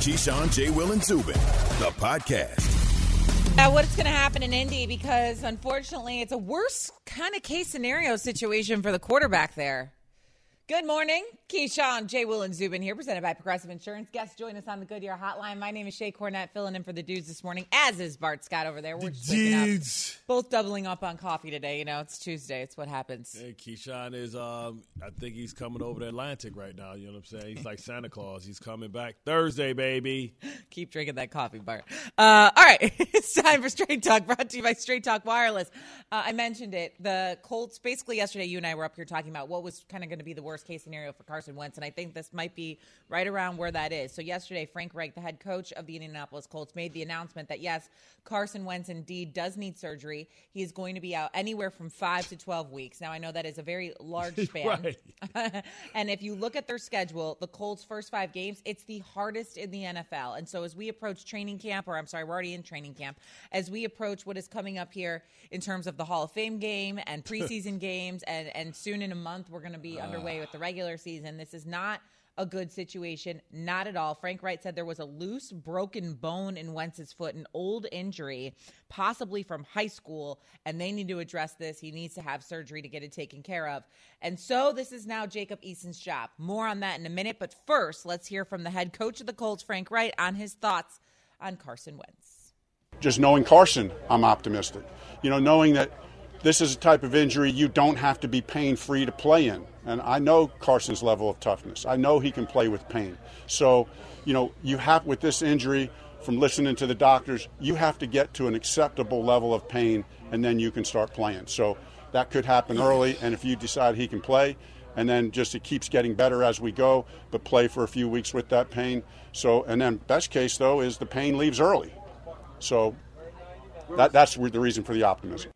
Keyshawn, J. Will, and Zubin, the podcast. Uh, what's going to happen in Indy because unfortunately it's a worse kind of case scenario situation for the quarterback there. Good morning. Keyshawn, Jay Will, and Zubin here, presented by Progressive Insurance. Guests join us on the Goodyear Hotline. My name is Shae Cornette, filling in for the dudes this morning, as is Bart Scott over there. We're just waking up. Dudes. Both doubling up on coffee today. You know, it's Tuesday. It's what happens. Hey, Keyshawn is, um, I think he's coming over the Atlantic right now. You know what I'm saying? He's like Santa Claus. He's coming back Thursday, baby. Keep drinking that coffee, Bart. Uh, all right, it's time for Straight Talk, brought to you by Straight Talk Wireless. Uh, I mentioned it. The Colts, basically, yesterday, you and I were up here talking about what was kind of going to be the worst case scenario for Carson Wentz, and I think this might be right around where that is. So, yesterday, Frank Reich, the head coach of the Indianapolis Colts, made the announcement that yes, Carson Wentz indeed does need surgery. He is going to be out anywhere from five to 12 weeks. Now, I know that is a very large span. and if you look at their schedule, the Colts' first five games, it's the hardest in the NFL. And so as we approach training camp, or I'm sorry, we're already in training camp, as we approach what is coming up here in terms of the Hall of Fame game and preseason games, and, and soon in a month, we're going to be ah. underway with the regular season. This is not a good situation. Not at all. Frank Reich said there was a loose, broken bone in Wentz's foot, an old injury, possibly from high school, and they need to address this. He needs to have surgery to get it taken care of. And so this is now Jacob Eason's job. More on that in a minute. But first, let's hear from the head coach of the Colts, Frank Reich, on his thoughts on Carson Wentz. Just knowing Carson, I'm optimistic. You know, knowing that this is a type of injury you don't have to be pain free to play in. And I know Carson's level of toughness. I know he can play with pain. So, you know, you have with this injury, from listening to the doctors, you have to get to an acceptable level of pain and then you can start playing. So that could happen early. And if you decide he can play, and then just it keeps getting better as we go, but play for a few weeks with that pain. So, and then best case though is the pain leaves early. So that, that's the reason for the optimism.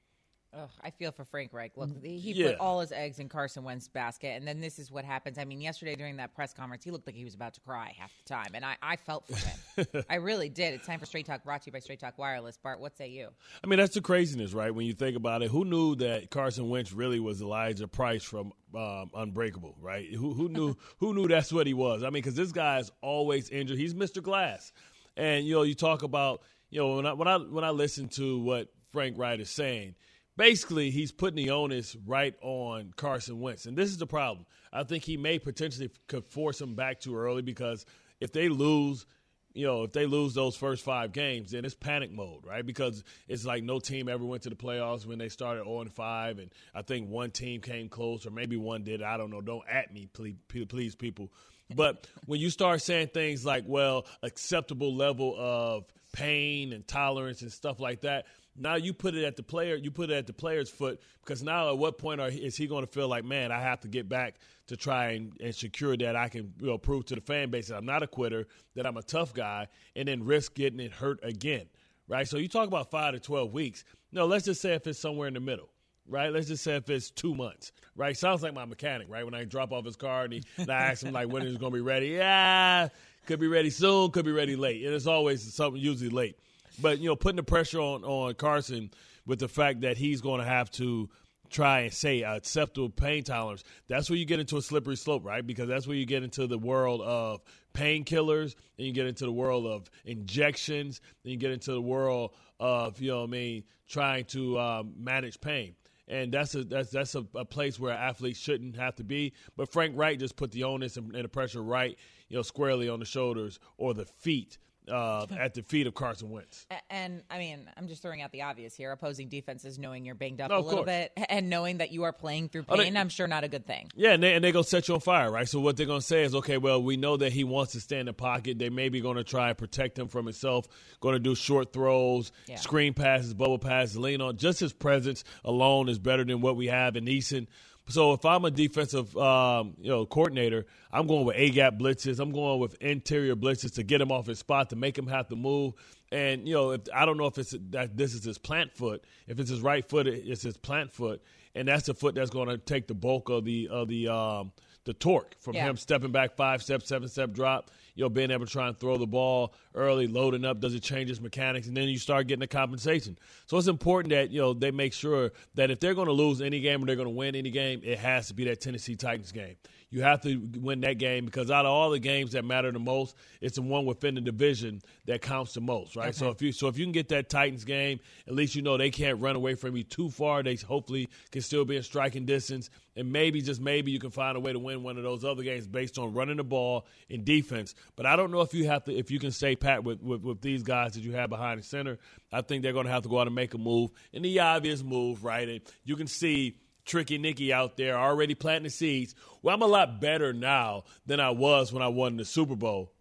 Ugh, I feel for Frank Reich. Look, he Yeah. put all his eggs in Carson Wentz's basket, and then this is what happens. I mean, yesterday during that press conference, he looked like he was about to cry half the time, and I, I felt for him. I really did. It's time for Straight Talk, brought to you by Straight Talk Wireless. Bart, what say you? I mean, that's the craziness, right? When you think about it, who knew that Carson Wentz really was Elijah Price from um, Unbreakable, right? Who, who knew? who knew that's what he was? I mean, because this guy is always injured. He's Mr. Glass, and you know, you talk about, you know, when I when I when I listen to what Frank Reich is saying, basically he's putting the onus right on Carson Wentz, and this is the problem. I think he may potentially could force him back too early because if they lose you know, if they lose those first five games, then it's panic mode, right? Because it's like no team ever went to the playoffs when they started 0 and 5, and I think one team came close, or maybe one did. I don't know. Don't at me, please, please people. But when you start saying things like, well, acceptable level of pain and tolerance and stuff like that, now you put it at the player, you put it at the player's foot because now at what point are, is he going to feel like, man, I have to get back to try and, and secure that I can you know, prove to the fan base that I'm not a quitter, that I'm a tough guy, and then risk getting it hurt again, right? So you talk about five to 12 weeks. No, let's just say if it's somewhere in the middle. Right, let's just say if it's two months. Right, sounds like my mechanic. Right, when I drop off his car and, he, and I ask him like when it going to be ready? Yeah, could be ready soon, could be ready late. And it's always something usually late. But you know, putting the pressure on on Carson with the fact that he's going to have to try and say acceptable pain tolerance. That's where you get into a slippery slope, right? Because that's where you get into the world of painkillers, and you get into the world of injections, and you get into the world of you know what I mean trying to um, manage pain. And that's a that's that's a, a, place where athletes shouldn't have to be. But Frank Reich just put the onus and, and the pressure right, you know, squarely on the shoulders or the feet uh, at the feet of Carson Wentz. And I mean, I'm just throwing out the obvious here. Opposing defenses knowing you're banged up a little course. bit and knowing that you are playing through Oh, they- pain, I'm sure not a good thing. Yeah, and they and they gonna set you on fire, right? So what they're gonna say is, okay, well, we know that he wants to stay in the pocket. They may be gonna try and protect him from himself. Going to do short throws, Yeah. screen passes, bubble passes, lean on. Just his presence alone is better than what we have in Eason. So if I'm a defensive, um, you know, coordinator, I'm going with A gap blitzes. I'm going with interior blitzes to get him off his spot to make him have to move. And you know, if I don't know if it's that this is his plant foot. If it's his right foot, it's his plant foot, and that's the foot that's going to take the bulk of the of the um, the torque from Yeah. him stepping back five step, seven step drop. You know, being able to try and throw the ball early, loading up, does it change its mechanics? And then you start getting the compensation. So it's important that, you know, they make sure that if they're going to lose any game or they're going to win any game, it has to be that Tennessee Titans game. You have to win that game because out of all the games that matter the most, it's the one within the division that counts the most, right? Okay. So if you so if you can get that Titans game, at least you know they can't run away from you too far. They hopefully can still be in striking distance, and maybe just maybe you can find a way to win one of those other games based on running the ball in defense. But I don't know if you have to if you can stay pat with with, with these guys that you have behind the center. I think they're going to have to go out and make a move, and the obvious move, right? And you can see Tricky Nicky out there already planting the seeds. Well, I'm a lot better now than I was when I won the Super Bowl.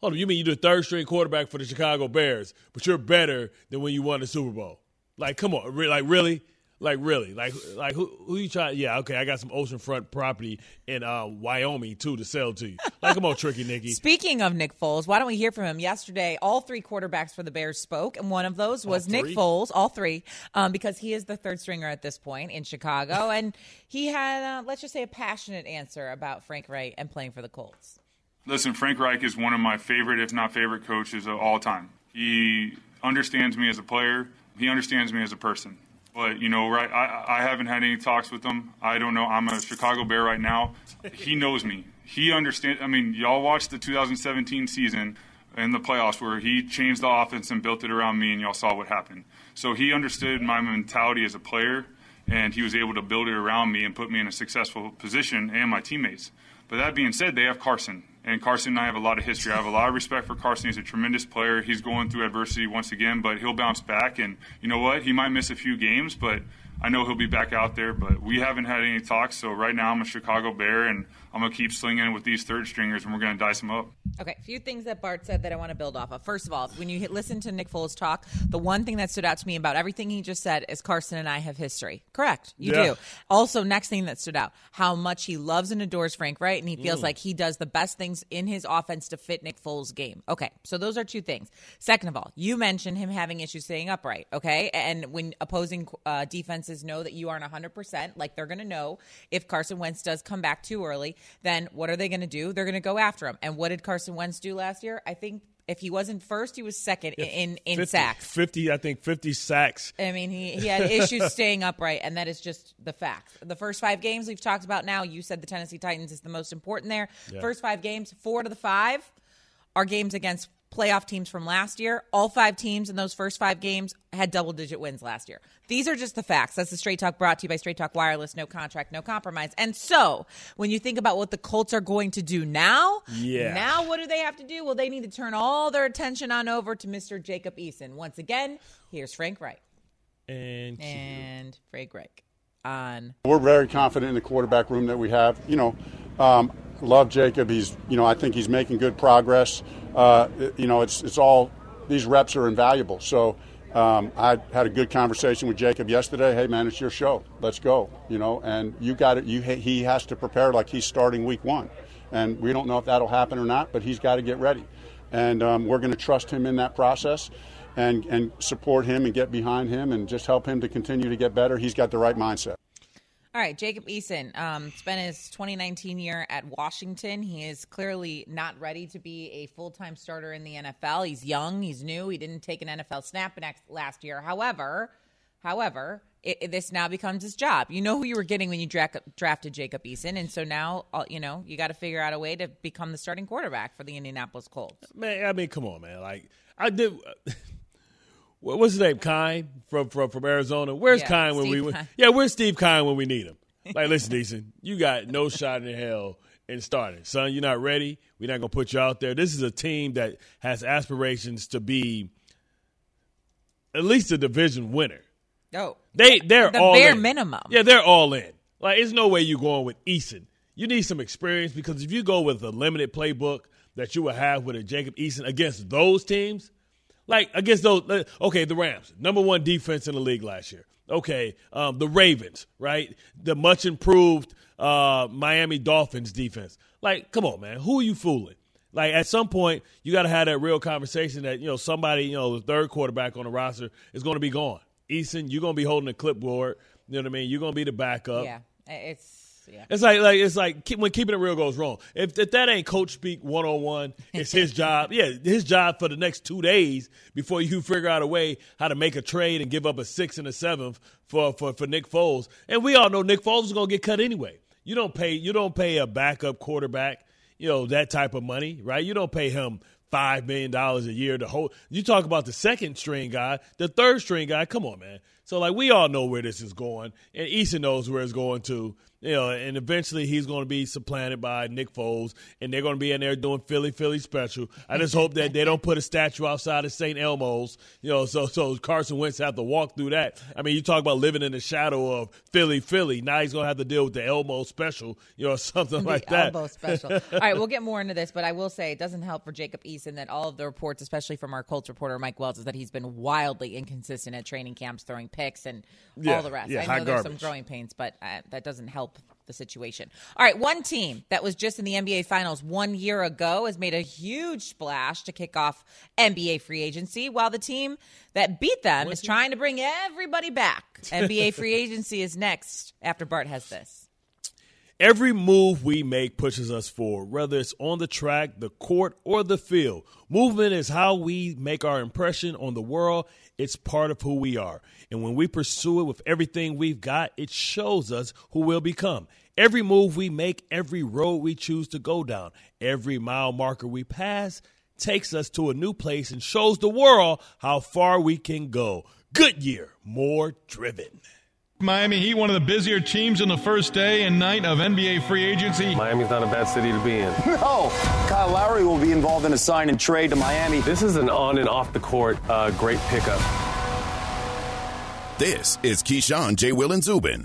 Hold on, you mean you're the third string quarterback for the Chicago Bears, but you're better than when you won the Super Bowl? Like, come on, like really? Like really? Like like who who you try? Yeah, okay. I got some oceanfront property in uh, Wyoming too to sell to you. Like come on, tricky Nicky. Speaking of Nick Foles, why don't we hear from him? Yesterday, all three quarterbacks for the Bears spoke, and one of those was Nick Foles. All three, um, because he is the third stringer at this point in Chicago, and he had uh, let's just say a passionate answer about Frank Reich and playing for the Colts. Listen, Frank Reich is one of my favorite, if not favorite, coaches of all time. He understands me as a player. He understands me as a person but you know, right? I, I haven't had any talks with him. I don't know. I'm a Chicago Bear right now. He knows me. He understands. I mean, y'all watched the 2017 season in the playoffs where he changed the offense and built it around me, and y'all saw what happened. So he understood my mentality as a player, and he was able to build it around me and put me in a successful position and my teammates. But that being said, they have Carson, and Carson and I have a lot of history. I have a lot of respect for Carson. He's a tremendous player. He's going through adversity once again, but he'll bounce back. And you know what? He might miss a few games, but I know he'll be back out there. But we haven't had any talks. So right now, I'm a Chicago Bear, and I'm going to keep slinging with these third stringers, and we're going to dice them up. Okay, a few things that Bart said that I want to build off of. First of all, when you hit, listen to Nick Foles talk, the one thing that stood out to me about everything he just said is Carson and I have history. Correct, you yeah. do. Also, next thing that stood out, how much he loves and adores Frank Reich, and he feels mm. like he does the best things in his offense to fit Nick Foles' game. Okay, so those are two things. Second of all, you mentioned him having issues staying upright. Okay, and when opposing uh, defenses know that you aren't 100, percent like they're going to know if Carson Wentz does come back too early, then what are they going to do? They're going to go after him. And what did Carson Wentz do last year? I think if he wasn't first, he was second yeah, in in 50, sacks. Fifty, I think, fifty sacks. I mean, he, he had issues staying upright, and that is just the fact. The first five games we've talked about now. You said the Tennessee Titans is the most important there. Yeah. First five games, four to the five are games against playoff teams from last year. All five teams in those first five games had double digit wins last year. These are just the facts. That's the Straight Talk brought to you by Straight Talk Wireless. No contract, no compromise. And so, when you think about what the Colts are going to do now, yeah. now what do they have to do? Well, they need to turn all their attention on over to Mr. Jacob Eason. Once again, here's Frank Reich. And, and Frank Reich on. We're very confident in the quarterback room that we have. You know, um, love Jacob. He's, you know, I think he's making good progress. Uh, you know, it's it's all these reps are invaluable. So um, I had a good conversation with Jacob yesterday. Hey, man, it's your show. Let's go. You know, and you got it. You he has to prepare like he's starting week one, and we don't know if that'll happen or not. But he's got to get ready, and um, we're going to trust him in that process. And, and support him and get behind him and just help him to continue to get better. He's got the right mindset. All right, Jacob Eason um, spent his 2019 year at Washington. He is clearly not ready to be a full time starter in the NFL. He's young, he's new, he didn't take an NFL snap last year. However, however, it, it, this now becomes his job. You know who you were getting when you dra- drafted Jacob Eason, and so now uh, you know you got to figure out a way to become the starting quarterback for the Indianapolis Colts. Man, I mean, come on, man. Like I did. what's his name? Keim from from from Arizona. Where's yeah, Keim when Steve we Keim. yeah? Where's Steve Keim when we need him? Like, listen, Eason, you got no shot in hell in starting, son. You're not ready. We're not gonna put you out there. This is a team that has aspirations to be at least a division winner. Oh, they they're the all bare in. minimum. Yeah, they're all in. Like, there's no way you're going with Eason. You need some experience because if you go with a limited playbook that you would have with a Jacob Eason against those teams, like against those, okay, the Rams, number one defense in the league last year. Okay, um, the Ravens, right? The much improved uh, Miami Dolphins defense. Like, come on, man, who are you fooling? Like at some point, you got to have that real conversation that you know somebody, you know, the third quarterback on the roster is going to be gone. Eason, you're going to be holding the clipboard. You know what I mean? You're going to be the backup. Yeah, it's yeah. It's like like it's like keep, when keeping it real goes wrong. If, if that ain't coach speak one on one, it's his job. Yeah, his job for the next two days before you figure out a way how to make a trade and give up a six and a seventh for for, for Nick Foles. And we all know Nick Foles is gonna get cut anyway. You don't pay you don't pay a backup quarterback, you know, that type of money, right? You don't pay him five million dollars a year to hold. You talk about the second string guy, the third string guy. Come on, man. So like we all know where this is going, and Eason knows where it's going to. You know, and eventually he's going to be supplanted by Nick Foles, and they're going to be in there doing Philly, Philly special. I just hope that they don't put a statue outside of St. Elmo's, you know, so so Carson Wentz have to walk through that. I mean, you talk about living in the shadow of Philly, Philly. Now he's going to have to deal with the Elmo special, you know, something the like that. elbow special. All right, we'll get more into this, but I will say it doesn't help for Jacob Eason that all of the reports, especially from our Colts reporter Mike Wells, is that he's been wildly inconsistent at training camps, throwing picks and Yeah, all the rest. yeah, I know there's some garbage. growing pains, but uh, that doesn't help the situation. All right, one team that was just in the NBA Finals one year ago has made a huge splash to kick off NBA free agency, while the team that beat them is trying to bring everybody back. NBA free agency is next after Bart has this. Every move we make pushes us forward, whether it's on the track, the court, or the field. Movement is how we make our impression on the world. It's part of who we are. And when we pursue it with everything we've got, it shows us who we'll become. Every move we make, every road we choose to go down, every mile marker we pass takes us to a new place and shows the world how far we can go. Goodyear, more driven. Miami Heat, one of the busier teams in the first day and night of NBA free agency. Miami's not a bad city to be in. No, Kyle Lowry will be involved in a sign and trade to Miami. This is an on and off the court uh, great pickup. This is Keyshawn, J. Will, and Zubin.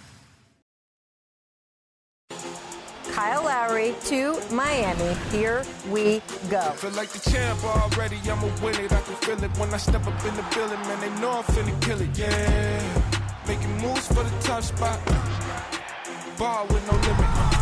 To Miami. Here we go. Feel like the champ already, win it. I can feel it when I step up in the building, man. They know I'm finna kill it, yeah. Making moves for the spot. Ball with no limit.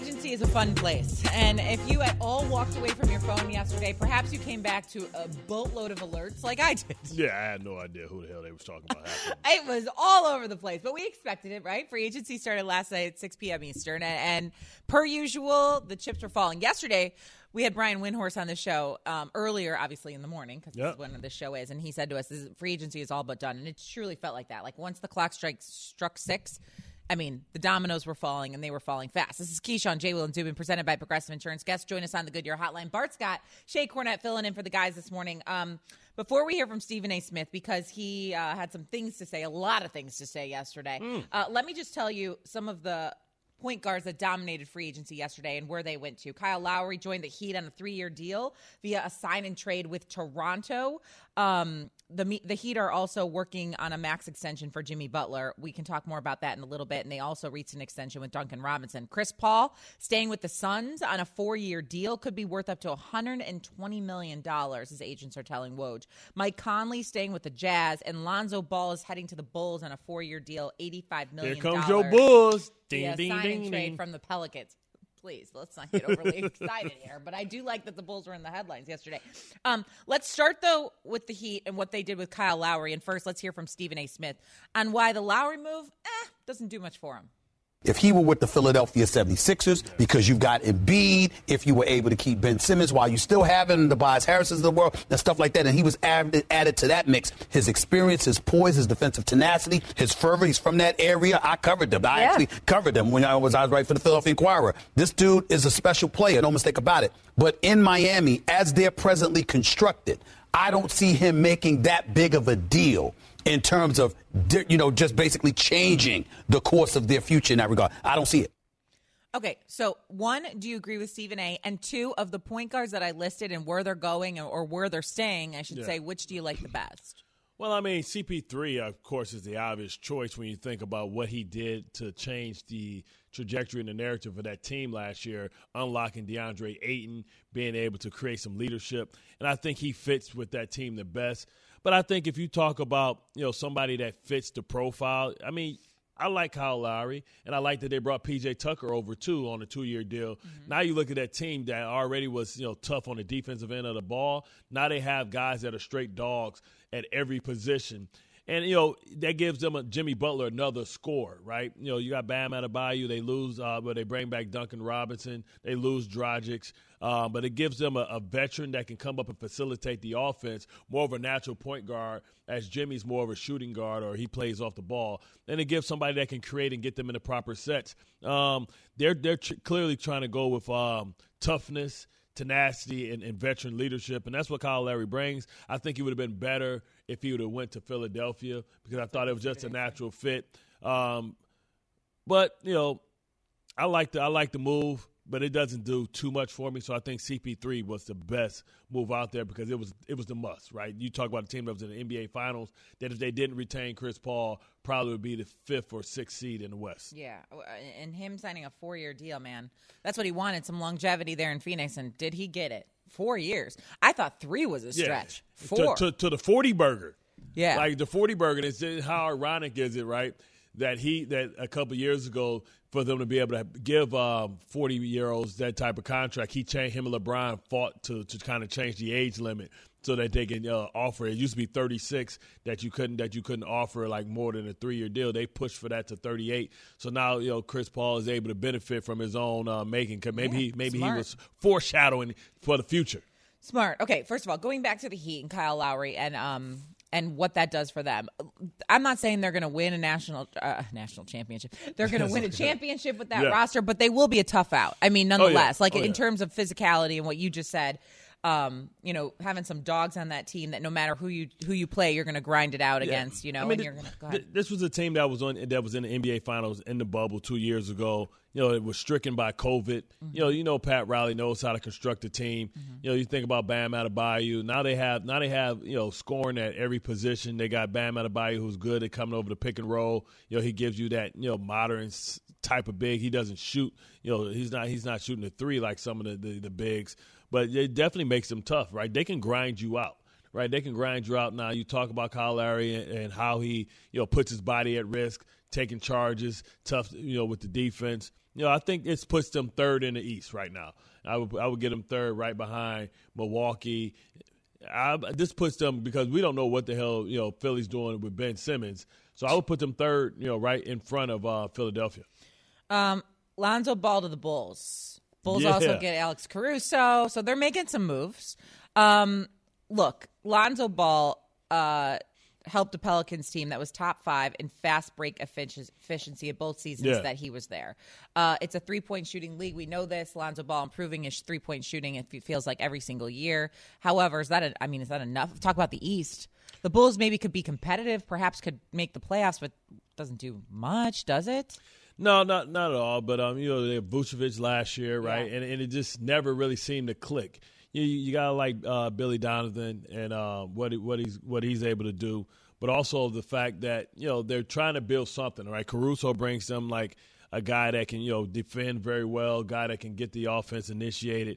Agency is a fun place. And if you at all walked away from your phone yesterday, perhaps you came back to a boatload of alerts like I did. Yeah, I had no idea who the hell they was talking about. It was all over the place, but we expected it, right? Free agency started last night at 6 p.m. Eastern. And, per usual, the chips were falling. Yesterday, we had Brian Windhorst on the show um, earlier, obviously in the morning, because Yep. this is when the show is. And he said to us, this free agency is all but done. And it truly felt like that. Like once the clock strikes, struck six, I mean, the dominoes were falling and they were falling fast. This is Keyshawn, J. Will, and Zubin, presented by Progressive Insurance. Guests join us on the Goodyear Hotline. Bart Scott, Shae Cornette filling in for the guys this morning. Um, before we hear from Stephen A. Smith, because he uh, had some things to say, a lot of things to say yesterday, uh, let me just tell you some of the point guards that dominated free agency yesterday and where they went to. Kyle Lowry joined the Heat on a three-year deal via a sign and trade with Toronto. Um, the the Heat are also working on a max extension for Jimmy Butler. We can talk more about that in a little bit. And they also reached an extension with Duncan Robinson. Chris Paul staying with the Suns on a four-year deal could be worth up to 120 million dollars. His agents are telling Woj. Mike Conley staying with the Jazz, and Lonzo Ball is heading to the Bulls on a four-year deal, 85 million. Here comes your Bulls. Ding, ding, ding, trade ding. from the Pelicans. Please, let's not get overly excited here. But I do like that the Bulls were in the headlines yesterday. Um, let's start though with the Heat and what they did with Kyle Lowry. And first, let's hear from Stephen A. Smith on why the Lowry move eh, doesn't do much for him. If he were with the Philadelphia 76ers, because you've got Embiid, if you were able to keep Ben Simmons while you still having the Tobias Harrises of the world and stuff like that, and he was added, added to that mix, his experience, his poise, his defensive tenacity, his fervor, he's from that area. I covered them. I Yeah. actually covered them when I was, I was right for the Philadelphia Inquirer. This dude is a special player, no mistake about it. But in Miami, as they're presently constructed, I don't see him making that big of a deal in terms of, you know, just basically changing the course of their future in that regard. I don't see it. Okay, so one, do you agree with Stephen A? And two, of the point guards that I listed and where they're going or, or where they're staying, I should Yeah. say, which do you like the best? Well, I mean, CP3, of course, is the obvious choice when you think about what he did to change the trajectory and the narrative of that team last year, unlocking DeAndre Ayton, being able to create some leadership. And I think he fits with that team the best. But I think if you talk about, you know, somebody that fits the profile, I mean, I like Kyle Lowry, and I like that they brought PJ Tucker over too on a two-year deal. Mm-hmm. Now you look at that team that already was you know tough on the defensive end of the ball. Now they have guys that are straight dogs at every position. And you know that gives them a Jimmy Butler another score, right? You know you got Bam Adebayo. they lose, uh, but they bring back Duncan Robinson. They lose Dragic, uh, but it gives them a, a veteran that can come up and facilitate the offense, more of a natural point guard, as Jimmy's more of a shooting guard or he plays off the ball. And it gives somebody that can create and get them in the proper sets. Um, they're they're tr- clearly trying to go with um, toughness tenacity and, and veteran leadership, and that's what Kyle Lowry brings. I think he would have been better if he would have went to Philadelphia because I thought it was just a natural fit. Um, but you know, I like the I like the move, but it doesn't do too much for me. So I think CP3 was the best move out there because it was it was the must, right? You talk about a team that was in the NBA Finals that if they didn't retain Chris Paul, probably would be the fifth or sixth seed in the West. Yeah, and him signing a four-year deal, man. That's what he wanted, some longevity there in Phoenix, and did he get it? Four years. I thought three was a stretch. Yeah. Four. To, to, to the 40 burger. Yeah. Like the 40 burger. It's how ironic is it, right? That he, that a couple years ago, for them to be able to give 40 year olds that type of contract, he changed, him and LeBron fought to, to kind of change the age limit so that they can uh, offer. It used to be 36 that you couldn't that you couldn't offer like more than a three year deal. They pushed for that to 38. So now you know Chris Paul is able to benefit from his own uh, making. Cause maybe Yeah, he maybe smart. he was foreshadowing for the future. Smart. Okay, first of all, going back to the Heat and Kyle Lowry and um and what that does for them. I'm not saying they're going to win a national uh, national championship. They're going to win a championship with that Yeah. roster, but they will be a tough out. I mean, nonetheless, like Oh, in yeah. terms of physicality and what you just said, um, you know, having some dogs on that team that no matter who you who you play, you're going to grind it out Yeah. against. You know, I mean, and th- you're going to go th- ahead. This was a team that was on that was in the NBA Finals in the bubble two years ago. You know, it was stricken by COVID. Mm-hmm. You know, you know Pat Riley knows how to construct a team. You know, you think about Bam Adebayo. Now they have now they have you know scoring at every position. They got Bam Adebayo who's good at coming over the pick and roll. You know, he gives you that you know modern type of big. He doesn't shoot. You know, he's not he's not shooting a three like some of the the, the bigs, but it definitely makes them tough, right? They can grind you out right? They can grind you out. Now you talk about Kyle Lowry and, and how he, you know, puts his body at risk, taking charges, tough, you know, with the defense. You know, I think it puts them third in the East right now. I would I would get them third right behind Milwaukee. I, this puts them because we don't know what the hell you know Philly's doing with Ben Simmons. So I would put them third, you know, right in front of uh, Philadelphia. Um, Lonzo Ball to the Bulls. Bulls Yeah. also get Alex Caruso, so they're making some moves. Um, look, Lonzo Ball uh, helped a Pelicans team that was top five in fast break efficiency of both seasons Yeah. that he was there. Uh, it's a three point shooting league. We know this. Lonzo Ball improving his three point shooting. It feels like every single year. However, is that a, I mean, is that enough? Talk about the East. The Bulls maybe could be competitive, perhaps could make the playoffs, but doesn't do much, does it? No, not not at all. But um, you know, they had Vucevic last year, right? Yeah. And and it just never really seemed to click. You you gotta like uh, Billy Donovan and uh, what what he's what he's able to do, but also the fact that you know they're trying to build something, right? Caruso brings them like a guy that can you know defend very well, guy that can get the offense initiated.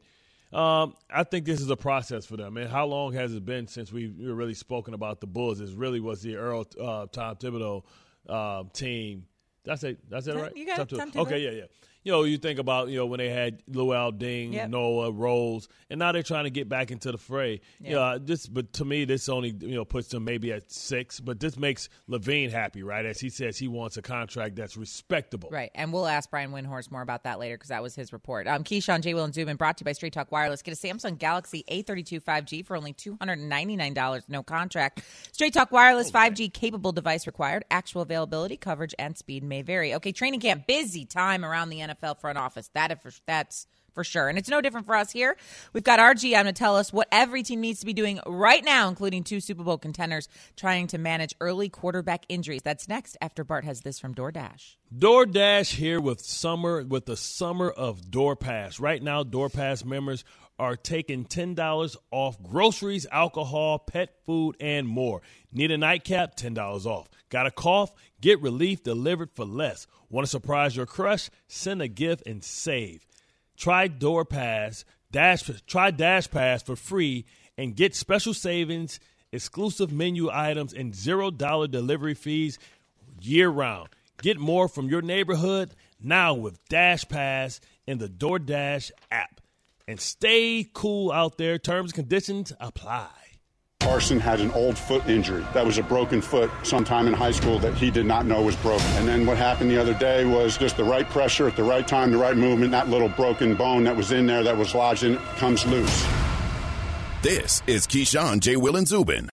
Um, I think this is a process for them. And how long has it been since we've really spoken about the Bulls? This really was the Earl uh, Tom Thibodeau uh, team That's it. That's it, right? You got it. Tom Tom Thibodeau. Okay, yeah, yeah. You know, you think about you know when they had Luol Deng, Yep. Noah Rose, and now they're trying to get back into the fray. Yeah. You know, this, but to me, this only you know puts them maybe at six. But this makes LaVine happy, right? As he says, he wants a contract that's respectable. Right. And we'll ask Brian Windhorst more about that later because that was his report. Um, Keyshawn, J. Will, and Zubin brought to you by Straight Talk Wireless. Get a Samsung Galaxy A32 5G for only $299, no contract. Straight Talk Wireless 5G capable device required. Actual availability, coverage, and speed may vary. Okay, training camp, busy time around the NFL front office. That if, That's for sure. And it's no different for us here. We've got our GM to tell us what every team needs to be doing right now, including two Super Bowl contenders trying to manage early quarterback injuries. That's next after Bart has this from DoorDash. DoorDash here with summer with the summer of DoorPass. Right now, DoorPass members are taking ten dollars off groceries, alcohol, pet food, and more. Need a nightcap? Ten dollars off. Got a cough? Get relief delivered for less. Want to surprise your crush? Send a gift and save. Try DoorPass Dash. Try Dash Pass for free and get special savings, exclusive menu items, and zero dollar delivery fees year round. Get more from your neighborhood now with Dash Pass in the DoorDash app. And stay cool out there. Terms and conditions apply. Carson had an old foot injury. That was a broken foot sometime in high school that he did not know was broken. And then what happened the other day was just the right pressure at the right time, the right movement. That little broken bone that was in there that was lodged in it comes loose. This is Keyshawn, J. Will, and Zubin.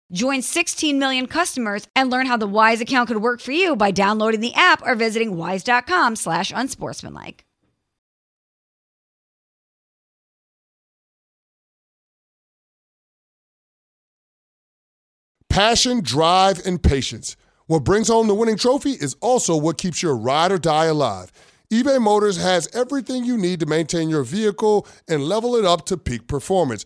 Join 16 million customers and learn how the Wise account could work for you by downloading the app or visiting wise.com slash unsportsmanlike. Passion, drive, and patience. What brings home the winning trophy is also what keeps your ride or die alive. eBay Motors has everything you need to maintain your vehicle and level it up to peak performance.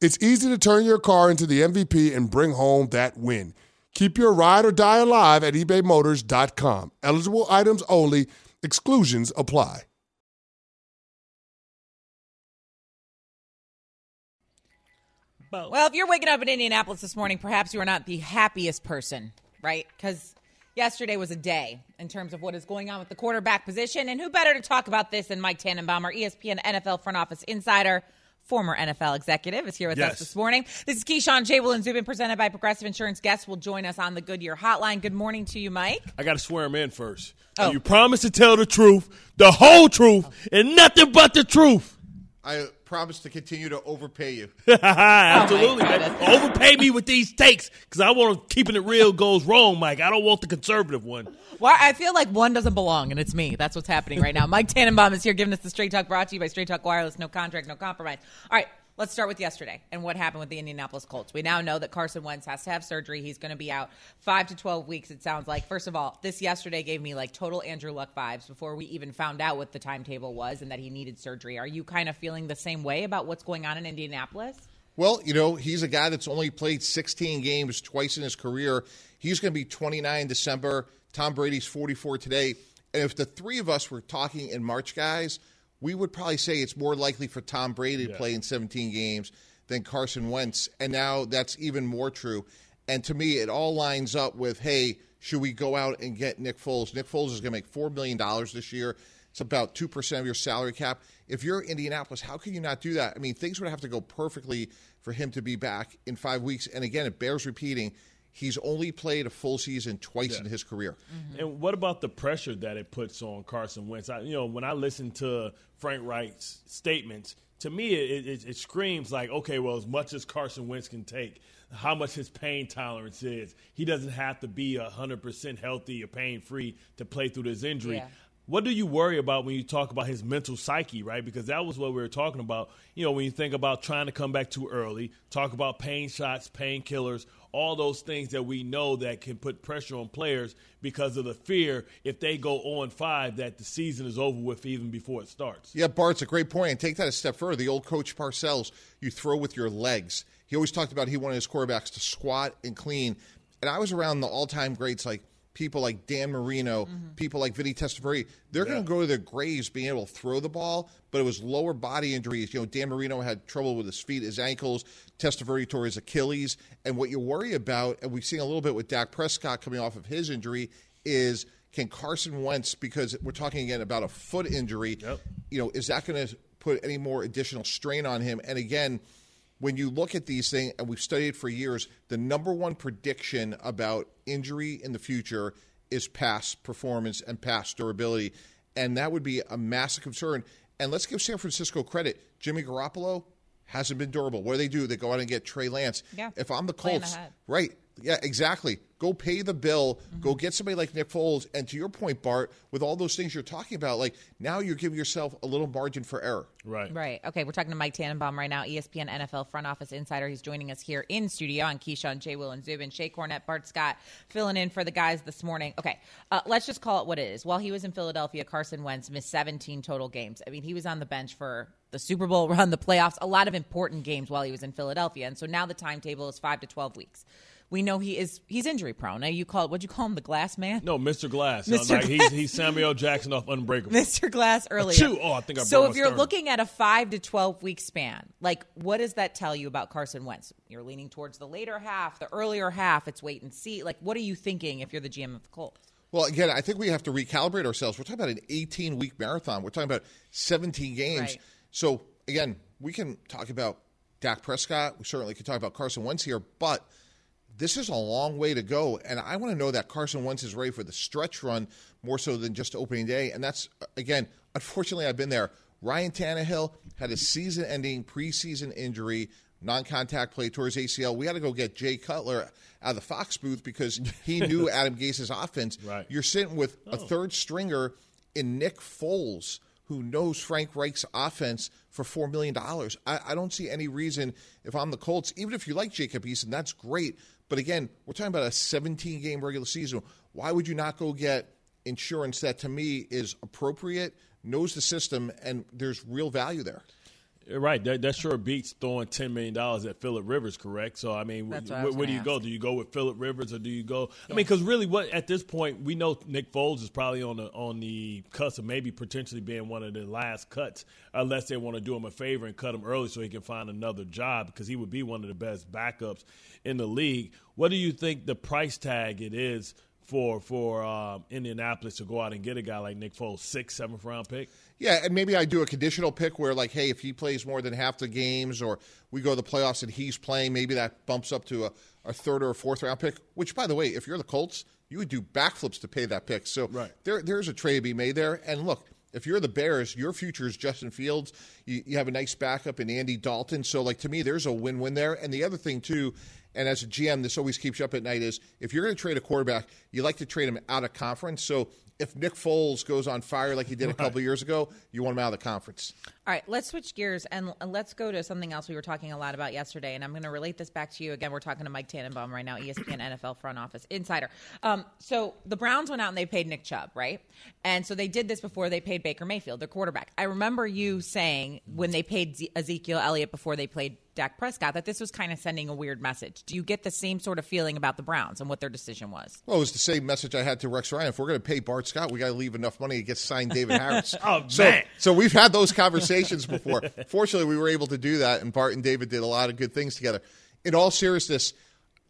it's easy to turn your car into the MVP and bring home that win. Keep your ride or die alive at ebaymotors.com. Eligible items only, exclusions apply. Well, if you're waking up in Indianapolis this morning, perhaps you are not the happiest person, right? Because yesterday was a day in terms of what is going on with the quarterback position. And who better to talk about this than Mike Tannenbaum, our ESPN NFL front office insider, former NFL executive, is here with Yes. us this morning. This is Keyshawn J. Will and Zubin, presented by Progressive Insurance. Guests will join us on the Goodyear Hotline. Good morning to you, Mike. I got to swear him in first. Oh. You promise to tell the truth, the whole truth, and nothing but the truth. I promise to continue to overpay you. Absolutely, Oh, my man. Overpay me with these takes because I want to keeping it real goes wrong, Mike. I don't want the conservative one. Well, I feel like one doesn't belong, and it's me. That's what's happening right now. Mike Tannenbaum is here giving us the Straight Talk brought to you by Straight Talk Wireless. No contract, no compromise. All right, let's start with yesterday and what happened with the Indianapolis Colts. We now know that Carson Wentz has to have surgery. He's going to be out five to 12 weeks, it sounds like. First of all, this yesterday gave me like total Andrew Luck vibes before we even found out what the timetable was and that he needed surgery. Are you kind of feeling the same way about what's going on in Indianapolis? Well, you know, he's a guy that's only played 16 games twice in his career. He's going to be 29 in December. Tom Brady's 44 today. And if the three of us were talking in March, guys, we would probably say it's more likely for Tom Brady to play in 17 games than Carson Wentz. And now that's even more true. And to me, it all lines up with hey, should we go out and get Nick Foles? Nick Foles is going to make $4 million this year. It's about 2% of your salary cap. If you're Indianapolis, how can you not do that? I mean, things would have to go perfectly for him to be back in five weeks. And again, it bears repeating. He's only played a full season twice Yeah. in his career. Mm-hmm. And what about the pressure that it puts on Carson Wentz? I, you know, when I listen to Frank Reich's statements, to me it, it, it screams like, okay, well, as much as Carson Wentz can take, how much his pain tolerance is, he doesn't have to be hundred percent healthy or pain free to play through this injury. Yeah. What do you worry about when you talk about his mental psyche, right? Because that was what we were talking about. You know, when you think about trying to come back too early, talk about pain shots, painkillers, all those things that we know that can put pressure on players because of the fear if they go on five that the season is over with even before it starts. Yeah, Bart, it's a great point. And take that a step further. The old coach Parcells, you throw with your legs. He always talked about he wanted his quarterbacks to squat and clean. And I was around the all-time greats like people like Dan Marino, mm-hmm. people like Vinny Testaverde. They're going to go to their graves being able to throw the ball, but it was lower body injuries. You know, Dan Marino had trouble with his feet, his ankles. Testaverde tore his Achilles. And what you worry about, and we've seen a little bit with Dak Prescott coming off of his injury, is can Carson Wentz, because we're talking again about a foot injury, yep. you know, is that going to put any more additional strain on him? And again, when you look at these things, and we've studied for years, the number one prediction about injury in the future is past performance and past durability. And that would be a massive concern. And let's give San Francisco credit. Jimmy Garoppolo hasn't been durable. What do they do? They go out and get Trey Lance. Yeah. If I'm the Colts, right? Yeah, exactly. Go pay the bill. Go get somebody like Nick Foles. And to your point, Bart, with all those things you're talking about, like now you're giving yourself a little margin for error. Right. Right. Okay. We're talking to Mike Tannenbaum right now, ESPN NFL front office insider. He's joining us here in studio on Keyshawn, J. Will, and Zubin. Shae Cornette, Bart Scott filling in for the guys this morning. Okay. Uh, let's just call it what it is. While he was in Philadelphia, Carson Wentz missed 17 total games. I mean, he was on the bench for the Super Bowl run, the playoffs, a lot of important games while he was in Philadelphia. And so now the timetable is five to 12 weeks. We know he is he's injury prone. Now you call it what'd you call him the glass man? No, Mr. Glass. Mr. Like, He's, he's Samuel Jackson off Unbreakable. Mr. Glass earlier. Achoo! Oh, I think I so if you're sternum. looking at a five to twelve week span, like what does that tell you about Carson Wentz? You're leaning towards the later half, the earlier half. It's wait and see. Like what are you thinking if you're the GM of the Colts? Well, again, I think we have to recalibrate ourselves. We're talking about an 18 week marathon. We're talking about 17 games. Right. So, again, we can talk about Dak Prescott. We certainly can talk about Carson Wentz here, but this is a long way to go. And I want to know that Carson Wentz is ready for the stretch run more so than just opening day. And that's, again, unfortunately, I've been there. Ryan Tannehill had a season ending preseason injury, non contact play towards ACL. We had to go get Jay Cutler out of the Fox booth because he knew Adam Gase's offense. Right. You're sitting with a oh. third stringer in Nick Foles, who knows Frank Reich's offense for $4 million. I, I don't see any reason if I'm the Colts, even if you like Jacob Eason, that's great. But again, we're talking about a 17 game regular season. Why would you not go get insurance that to me is appropriate, knows the system, and there's real value there? Right, that, that sure beats throwing ten million dollars at Philip Rivers, correct? So I mean, what I where, do you go? Do you go with Philip Rivers or do you go? I mean, because really, what at this point we know Nick Foles is probably on the on the cusp of maybe potentially being one of the last cuts, unless they want to do him a favor and cut him early so he can find another job because he would be one of the best backups in the league. What do you think the price tag it is? For for um, Indianapolis to go out and get a guy like Nick Foles, six seventh round pick. Yeah, and maybe I do a conditional pick where, like, hey, if he plays more than half the games, or we go to the playoffs and he's playing, maybe that bumps up to a, a third or a fourth round pick. Which, by the way, if you're the Colts, you would do backflips to pay that pick. So there, there's a trade to be made there. And look, if you're the Bears, your future is Justin Fields. You, you have a nice backup in Andy Dalton. So, like, to me, there's a win win there. And the other thing, too, and as a GM, this always keeps you up at night is if you're going to trade a quarterback, you like to trade him out of conference. So if Nick Foles goes on fire like he did a couple years ago, you want him out of the conference. All right, let's switch gears and and let's go to something else we were talking a lot about yesterday. And I'm going to relate this back to you again. We're talking to Mike Tannenbaum right now, ESPN NFL front office insider. Um, so the Browns went out and they paid Nick Chubb, right? And so they did this before they paid Baker Mayfield, their quarterback. I remember you saying when they paid Ze- Ezekiel Elliott before they played Dak Prescott that this was kind of sending a weird message. Do you get the same sort of feeling about the Browns and what their decision was? Well, it was the same message I had to Rex Ryan. If we're going to pay Bart Scott, we got to leave enough money to get signed David Harris. Oh, so, man. so we've had those conversations before. Fortunately, we were able to do that, and Bart and David did a lot of good things together. In all seriousness,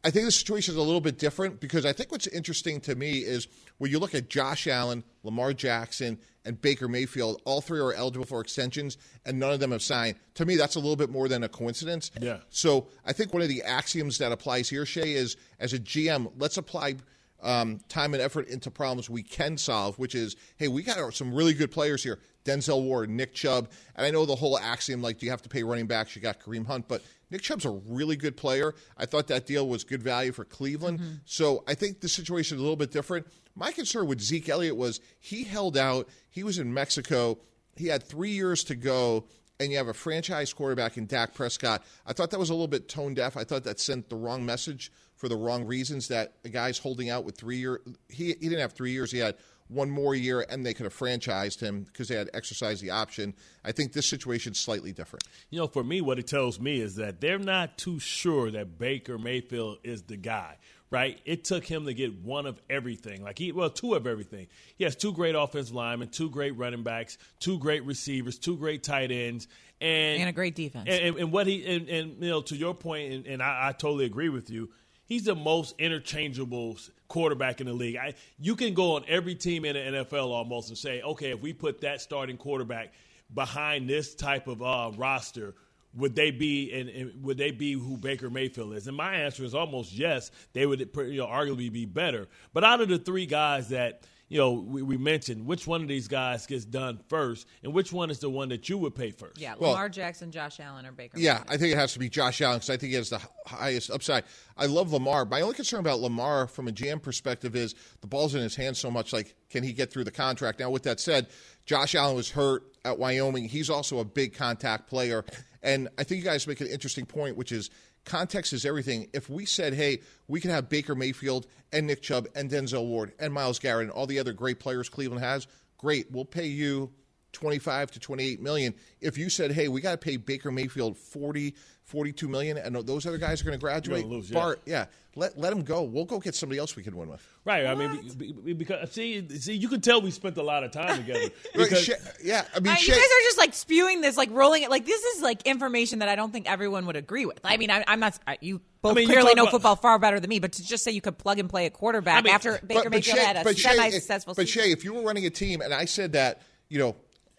I think the situation is a little bit different because I think what's interesting to me is when you look at Josh Allen, Lamar Jackson, and Baker Mayfield. All three are eligible for extensions, and none of them have signed. To me, that's a little bit more than a coincidence. Yeah. So I think one of the axioms that applies here, Shay, is as a GM, let's apply um, time and effort into problems we can solve, which is, hey, we got some really good players here. Denzel Ward, Nick Chubb. And I know the whole axiom, like, do you have to pay running backs? You got Kareem Hunt. But Nick Chubb's a really good player. I thought that deal was good value for Cleveland. Mm-hmm. So I think the situation is a little bit different. My concern with Zeke Elliott was he held out. He was in Mexico. He had three years to go, and you have a franchise quarterback in Dak Prescott. I thought that was a little bit tone deaf. I thought that sent the wrong message for the wrong reasons. That a guy's holding out with three years. He he didn't have three years. He had one more year, and they could have franchised him because they had exercised the option. I think this situation's slightly different. You know, for me, what it tells me is that they're not too sure that Baker Mayfield is the guy. Right? It took him to get one of everything. Like he, well, two of everything. He has two great offensive linemen, two great running backs, two great receivers, two great tight ends, and And a great defense. And, and, and what he, and, and you know, to your point, and, and I, I totally agree with you. He's the most interchangeable quarterback in the league. I, you can go on every team in the NFL almost and say, okay, if we put that starting quarterback behind this type of uh, roster, would they be and, and, would they be who Baker Mayfield is? And my answer is almost yes. They would you know arguably be better. But out of the three guys that you know we, we mentioned, which one of these guys gets done first, and which one is the one that you would pay first? Yeah, Well- Lamar Jackson, Josh Allen, or Baker. Yeah, I think it has to be Josh Allen because I think he has the highest upside. I love Lamar. My only concern about Lamar from a GM perspective is the ball's in his hands so much. Like, can he get through the contract? Now, with that said, Josh Allen was hurt at Wyoming. He's also a big contact player. And I think you guys make an interesting point, which is context is everything. If we said, hey, we can have Baker Mayfield and Nick Chubb and Denzel Ward and Myles Garrett and all the other great players Cleveland has, great. We'll pay you 25 to 28 million. If you said, "Hey, we got to pay Baker Mayfield 40, 42 million and those other guys are going to graduate," lose, yeah. Bart, yeah, let let him go. We'll go get somebody else we can win with. Right. I mean, be- be- because see, see, you can tell we spent a lot of time together. Right, Because, yeah, I mean, Shae- you guys are just like spewing this, like rolling it. Like this is like information that I don't think everyone would agree with. I mean, I, I'm not. I- You both mean, clearly know about- football far better than me, but to just say you could plug and play a quarterback I mean, after Baker Mayfield Shae- had a but semi-successful But season. Shae, if you were running a team and I said that, you know,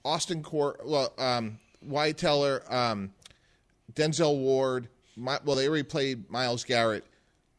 Austin Corbett, well, um, Wyatt Teller, um, Denzel Ward, my, well, they already played Myles Garrett.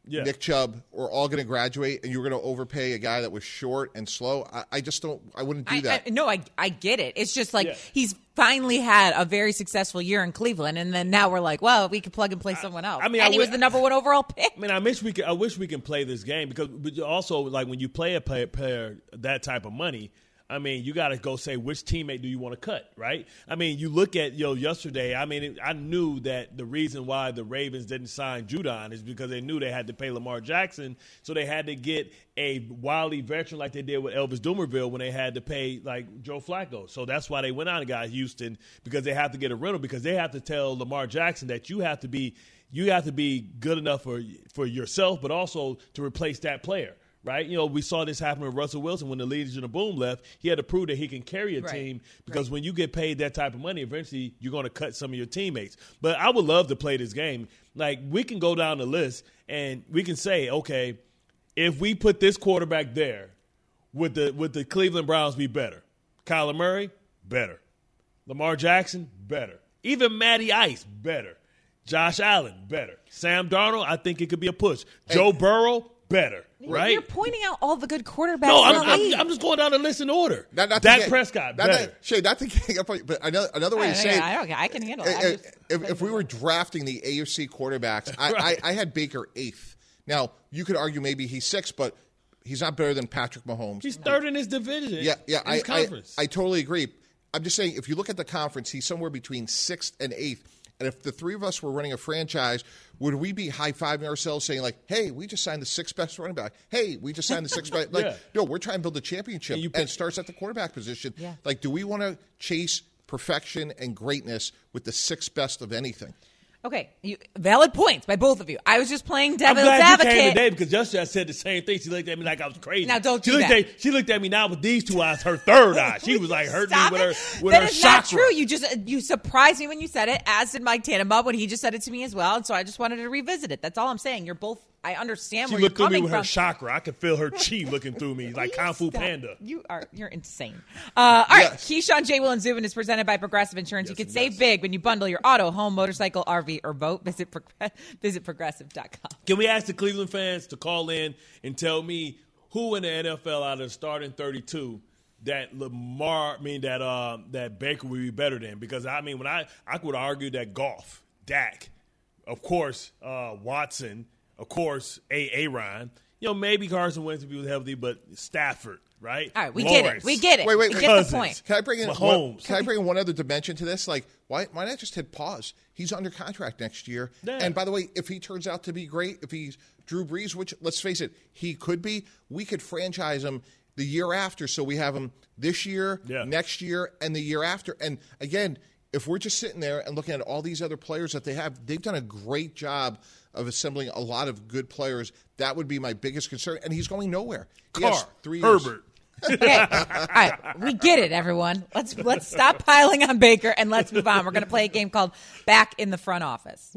Yeah. Nick Chubb were all going to graduate, and you were going to overpay a guy that was short and slow. I, I just don't. I wouldn't do I, that. I, no, I I get it. It's just like Yeah. he's finally had a very successful year in Cleveland, and then now we're like, well, we could plug and play someone else. I mean, and I he would- was the number one overall pick. I mean, I wish we could. I wish we can play this game because, but also like when you play a player, player that type of money. I mean, you got to go say which teammate do you want to cut, right? I mean, you look at yo know yesterday. I mean, I knew that the reason why the Ravens didn't sign Judon is because they knew they had to pay Lamar Jackson, so they had to get a wily veteran like they did with Elvis Dumervil when they had to pay like Joe Flacco. So that's why they went out and got Houston because they have to get a rental because they have to tell Lamar Jackson that you have to be you have to be good enough for for yourself, but also to replace that player. Right, you know, we saw this happen with Russell Wilson when the Legion of Boom left. He had to prove that he can carry a Right. team because when you get paid that type of money, eventually you're going to cut some of your teammates. But I would love to play this game. Like we can go down the list and we can say, okay, if we put this quarterback there, would the would the Cleveland Browns be better? Kyler Murray, better. Lamar Jackson, better. Even Matty Ice, better. Josh Allen, better. Sam Darnold, I think it could be a push. Joe Burrow, better. Right? You're pointing out all the good quarterbacks. No, I'm, the I'm. I'm just going down the list in order. Not, not Dak get- Prescott, not, better. not, Shae, not to get but another, another way I, to say it, I, don't, I can handle it. Eh, eh, if, if, if we were drafting the AFC quarterbacks, I, Right. I, I had Baker eighth. Now you could argue maybe he's sixth, but he's not better than Patrick Mahomes. He's third in his division. yeah, yeah, in I, his I. I totally agree. I'm just saying, if you look at the conference, he's somewhere between sixth and eighth. And if the three of us were running a franchise, would we be high fiving ourselves, saying like, "Hey, we just signed the sixth best running back. Hey, we just signed the sixth best." Like, Yeah. no, we're trying to build a championship, And and, it starts at the quarterback position. Yeah. Like, do we want to chase perfection and greatness with the sixth best of anything? Okay, you, valid points by both of you. I was just playing devil's I'm glad advocate. you came today because yesterday I said the same thing. She looked at me like I was crazy. Now, don't she do looked that. At, she looked at me now with these two eyes, her third eye. She was like hurting me with it. her with That her is not true. You just you surprised me when you said it, as did Mike Tannenbaum when he just said it to me as well. And so I just wanted to revisit it. That's all I'm saying. You're both I understand She where you're looked through me with from. her chakra. I could feel her chi looking through me like Kung Fu Panda. You are you're insane. Uh, all right, Yes. Keyshawn J. Will and Zubin is presented by Progressive Insurance. you can save big when you bundle your auto, home, motorcycle, RV, or boat. Visit Prog- visit progressive.com. Can we ask the Cleveland fans to call in and tell me who in the NFL out of the starting 32 that Lamar, I mean that uh, that Baker would be better than? Because I mean, when I I would argue that Goff, Dak, of course, uh, Watson, of course, A. A. Ryan. You know, maybe Carson Wentz would be with healthy, but Stafford, right? All right, we get it. We get it. Wait, wait, we wait. get the point. Can I bring in one, Mahomes. Can I bring in one other dimension to this? Like, why why not just hit pause? He's under contract next year. Yeah. And by the way, if he turns out to be great, if he's Drew Brees, which let's face it, he could be, we could franchise him the year after. So we have him this year, next year, and the year after. And again, if we're just sitting there and looking at all these other players that they have, they've done a great job of assembling a lot of good players. That would be my biggest concern. And he's going nowhere. He has Carr, three years. Herbert. Okay. All right, we get it, everyone. Let's let's stop piling on Baker and let's move on. We're going to play a game called Back in the Front Office.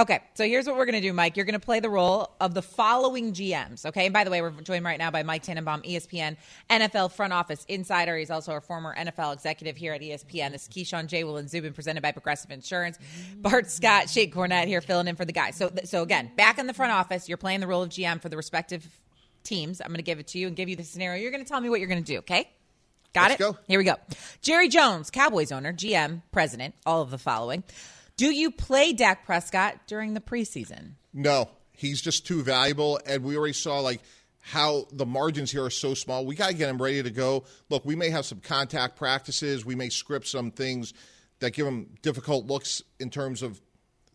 Okay, so here's what we're going to do, Mike. You're going to play the role of the following GMs, okay? And by the way, we're joined right now by Mike Tannenbaum, ESPN NFL front office insider. He's also a former NFL executive here at ESPN. This is Keyshawn J. Will and Zubin, presented by Progressive Insurance. Bart Scott, Shae Cornette here filling in for the guys. So, so again, back in the front office, you're playing the role of GM for the respective teams. I'm going to give it to you and give you the scenario. You're going to tell me what you're going to do, okay? Got Let's it? go. Here we go. Jerry Jones, Cowboys owner, GM, president, all of the following. Do you play Dak Prescott during the preseason? No, he's just too valuable, and we already saw like how the margins here are so small. We got to get him ready to go. Look, we may have some contact practices. We may script some things that give him difficult looks in terms of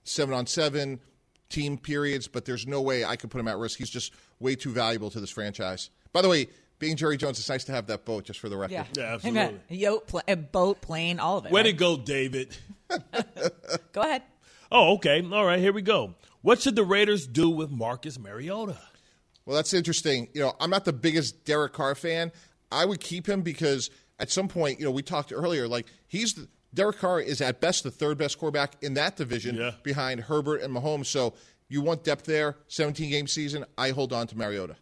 seven on seven team periods, but there's no way I could put him at risk. He's just way too valuable to this franchise. By the way, being Jerry Jones, it's nice to have that boat, just for the record. Yeah, Yeah, absolutely. Yacht, pl- a boat, plane, all of it. Where right? to go, David? Go ahead. Oh, okay. All right, here we go. What should the Raiders do with Marcus Mariota? Well, that's interesting. You know, I'm not the biggest Derek Carr fan. I would keep him because at some point, you know, we talked earlier, like he's the, Derek Carr is at best the third best quarterback in that division behind Herbert and Mahomes. So you want depth there. 17 game season. I hold on to Mariota.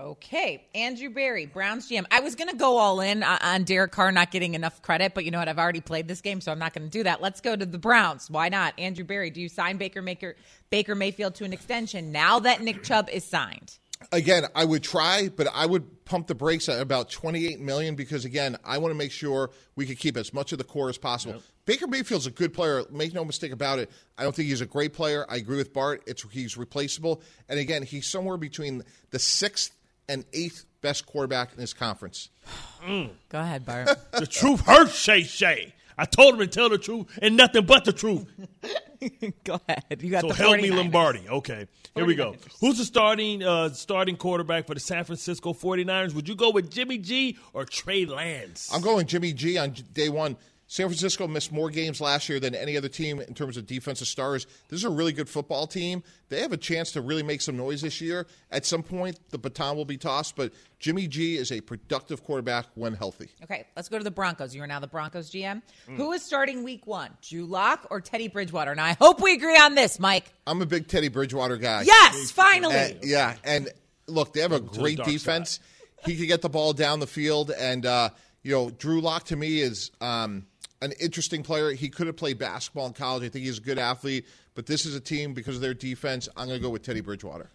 Okay, Andrew Berry, Browns GM. I was going to go all in on, on Derek Carr not getting enough credit, but you know what? I've already played this game, so I'm not going to do that. Let's go to the Browns. Why not? Andrew Berry, do you sign Baker Maker, Baker Mayfield to an extension now that Nick Chubb is signed? Again, I would try, but I would pump the brakes at about 28 million because again, I want to make sure we could keep as much of the core as possible. Baker Mayfield's a good player. Make no mistake about it. I don't think he's a great player. I agree with Bart. It's he's replaceable, and again, he's somewhere between the sixth and eighth best quarterback in his conference. Go ahead, Bart. the truth hurts, Shay Shay. I told him to tell the truth and nothing but the truth. Go ahead. You got so the help me 49ers. Lombardi. Okay, here we go. Who's the starting uh, starting quarterback for the San Francisco 49ers? Would you go with Jimmy G or Trey Lance? I'm going Jimmy G on day one. San Francisco missed more games last year than any other team in terms of defensive stars. This is a really good football team. They have a chance to really make some noise this year. At some point, the baton will be tossed, but Jimmy G is a productive quarterback when healthy. Okay, let's go to the Broncos. You are now the Broncos GM. Mm. Who is starting week one? Drew Lock or Teddy Bridgewater? Now, I hope we agree on this, Mike. I'm a big Teddy Bridgewater guy. Yes, finally. And- yeah, and look, they have a great dark defense. He could get the ball down the field, and uh, you know, Drew Lock to me is um, an interesting player. He could have played basketball in college. I think he's a good athlete, but this is a team because of their defense. I'm going to go with Teddy Bridgewater.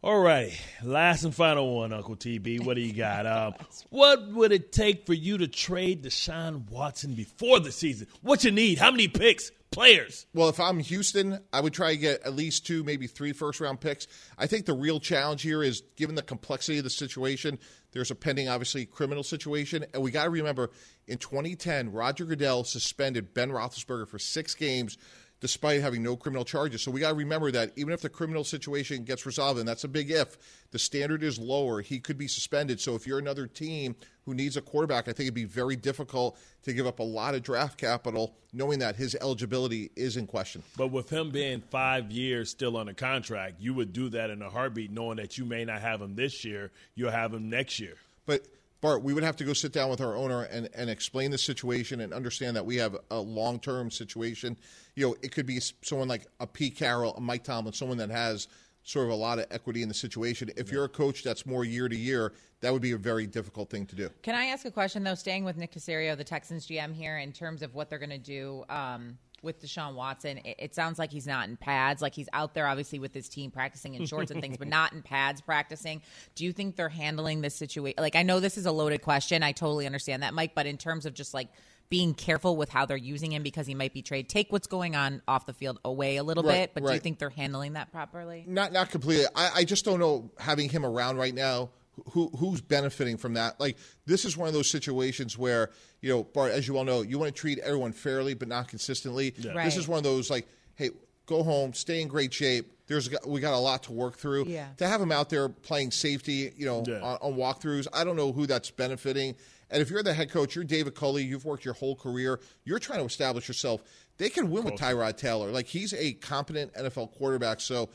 All righty, last and final one, Uncle TB. What do you got? Um, what would it take for you to trade Deshaun Watson before the season? What you need? How many picks? Players? Well, if I'm Houston, I would try to get at least two, maybe three first round picks. I think the real challenge here is given the complexity of the situation, there's a pending, obviously, criminal situation. And we got to remember in 2010, Roger Goodell suspended Ben Roethlisberger for six games despite having no criminal charges. So we got to remember that even if the criminal situation gets resolved, and that's a big if, the standard is lower. He could be suspended. So if you're another team who needs a quarterback, I think it'd be very difficult to give up a lot of draft capital knowing that his eligibility is in question. But with him being five years still under contract, you would do that in a heartbeat, knowing that you may not have him this year, you'll have him next year. But Bart, we would have to go sit down with our owner and, and explain the situation and understand that we have a long term situation. You know, it could be someone like a Pete Carroll, a Mike Tomlin, someone that has sort of a lot of equity in the situation. If you're a coach that's more year to year, that would be a very difficult thing to do. Can I ask a question though? Staying with Nick Caserio, the Texans GM here, in terms of what they're going to do. Um, with Deshaun Watson, it, it, sounds like he's not in pads. Like he's out there, obviously, with his team practicing in shorts and things, but not in pads practicing. Do you think they're handling this situation? Like, I know this is a loaded question. I totally understand that, Mike. But in terms of just like being careful with how they're using him because he might be trade, take what's going on off the field away a little right, bit. But right. do you think they're handling that properly? Not, not completely. I, I just don't know having him around right now who who's benefiting from that? Like this is one of those situations where you know, Bart, as you all know, you want to treat everyone fairly but not consistently. Yeah. Right. This is one of those like, hey, go home, stay in great shape. There's we got a lot to work through. Yeah. To have him out there playing safety, you know, yeah. on, on walkthroughs, I don't know who that's benefiting. And if you're the head coach, you're David Culley, you've worked your whole career, you're trying to establish yourself. They can win with Tyrod Taylor. Like he's a competent NFL quarterback. So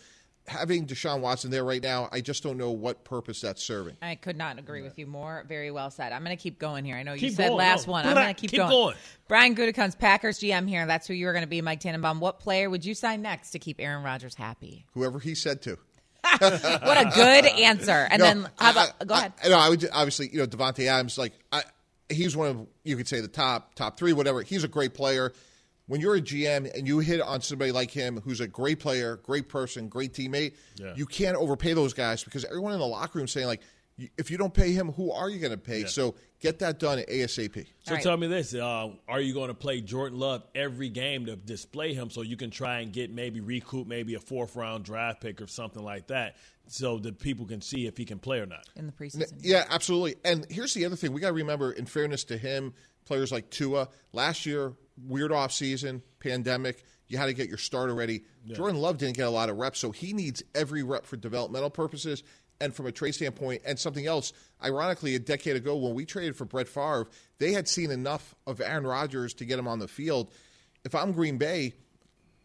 having Deshaun Watson there right now, I just don't know what purpose that's serving. I could not agree with you more. Very well said. I'm going to keep going here. I know you said going. last no. one. I'm going to keep, keep going. going. Brian Gutekunst, Packers GM here. That's who you are going to be, Mike Tannenbaum. What player would you sign next to keep Aaron Rodgers happy? Whoever he said to. what a good answer. And no, then how about I, go ahead? I, no, I would obviously you know Davante Adams. Like I, he's one of you could say the top top three, whatever. He's a great player when you're a GM and you hit on somebody like him who's a great player, great person, great teammate, yeah. you can't overpay those guys because everyone in the locker room saying like, if you don't pay him, who are you going to pay? Yeah. So get that done at ASAP. So right. tell me this: uh, Are you going to play Jordan Love every game to display him so you can try and get maybe recoup maybe a fourth round draft pick or something like that, so that people can see if he can play or not in the preseason? Yeah, absolutely. And here's the other thing: we got to remember, in fairness to him, players like Tua last year weird off season, pandemic. You had to get your starter ready. Yeah. Jordan Love didn't get a lot of reps, so he needs every rep for developmental purposes and from a trade standpoint. And something else, ironically, a decade ago when we traded for Brett Favre, they had seen enough of Aaron Rodgers to get him on the field. If I'm Green Bay,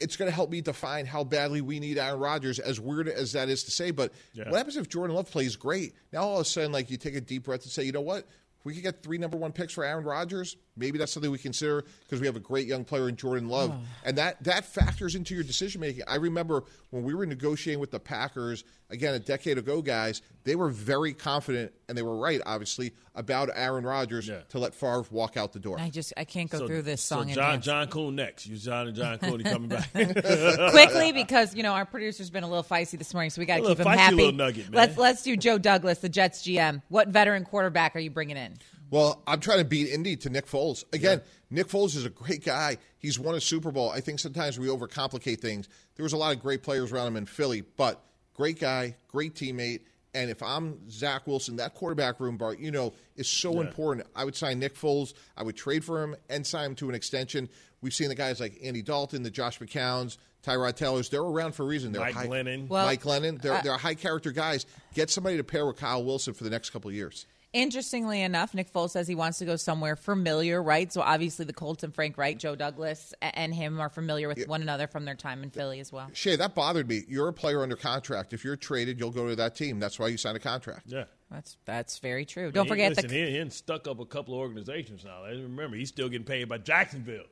it's going to help me define how badly we need Aaron Rodgers, as weird as that is to say. But yeah. what happens if Jordan Love plays great? Now all of a sudden, like you take a deep breath and say, you know what? we could get three number one picks for Aaron Rodgers, maybe that's something we consider because we have a great young player in Jordan Love, oh. and that that factors into your decision making. I remember when we were negotiating with the Packers again a decade ago, guys, they were very confident, and they were right, obviously, about Aaron Rodgers yeah. to let Favre walk out the door. I just I can't go so, through this song. So John John Coon next. You John and John Cooney coming back quickly because you know our producer's been a little feisty this morning, so we got to keep him happy. Nugget, let's let's do Joe Douglas, the Jets GM. What veteran quarterback are you bringing in? Well, I'm trying to beat Indy to Nick Foles. Again, yeah. Nick Foles is a great guy. He's won a Super Bowl. I think sometimes we overcomplicate things. There was a lot of great players around him in Philly, but great guy, great teammate. And if I'm Zach Wilson, that quarterback room, Bart, you know, is so yeah. important. I would sign Nick Foles. I would trade for him and sign him to an extension. We've seen the guys like Andy Dalton, the Josh McCowns, Tyrod Taylors. They're around for a reason. They're Mike high, Glennon. Well, Mike Glennon. They're, they're high character guys. Get somebody to pair with Kyle Wilson for the next couple of years. Interestingly enough, Nick Foles says he wants to go somewhere familiar, right? So obviously the Colts and Frank Reich, Joe Douglas, and him are familiar with yeah. one another from their time in Philly as well. Shae, that bothered me. You're a player under contract. If you're traded, you'll go to that team. That's why you signed a contract. Yeah. That's that's very true. Don't he, forget listen, the he, he stuck up a couple of organizations now. Remember, he's still getting paid by Jacksonville.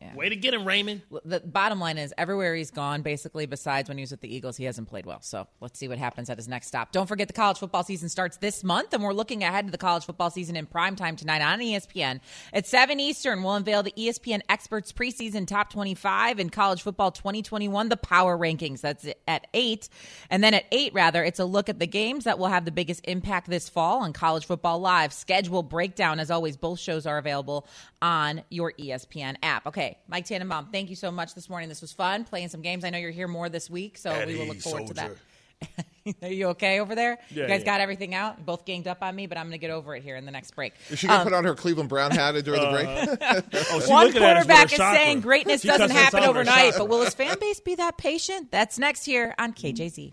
Yeah. Way to get him, Raymond. The bottom line is everywhere he's gone, basically, besides when he was with the Eagles, he hasn't played well. So let's see what happens at his next stop. Don't forget the college football season starts this month, and we're looking ahead to the college football season in prime time tonight on ESPN. At 7 Eastern, we'll unveil the ESPN Experts preseason top 25 in college football 2021, the power rankings. That's at 8. And then at 8, rather, it's a look at the games that will have the biggest impact this fall on college football live. Schedule breakdown. As always, both shows are available on your ESPN app. Okay, Mike Tannenbaum, thank you so much this morning. This was fun playing some games. I know you're here more this week, so Eddie, we will look forward soldier. to that. Are you okay over there? Yeah, you guys yeah. got everything out? Both ganged up on me, but I'm going to get over it here in the next break. Is she going to um, put on her Cleveland Brown hat during the break? Uh, oh, One quarterback is saying greatness she doesn't happen overnight, but will his fan base be that patient? That's next here on KJZ.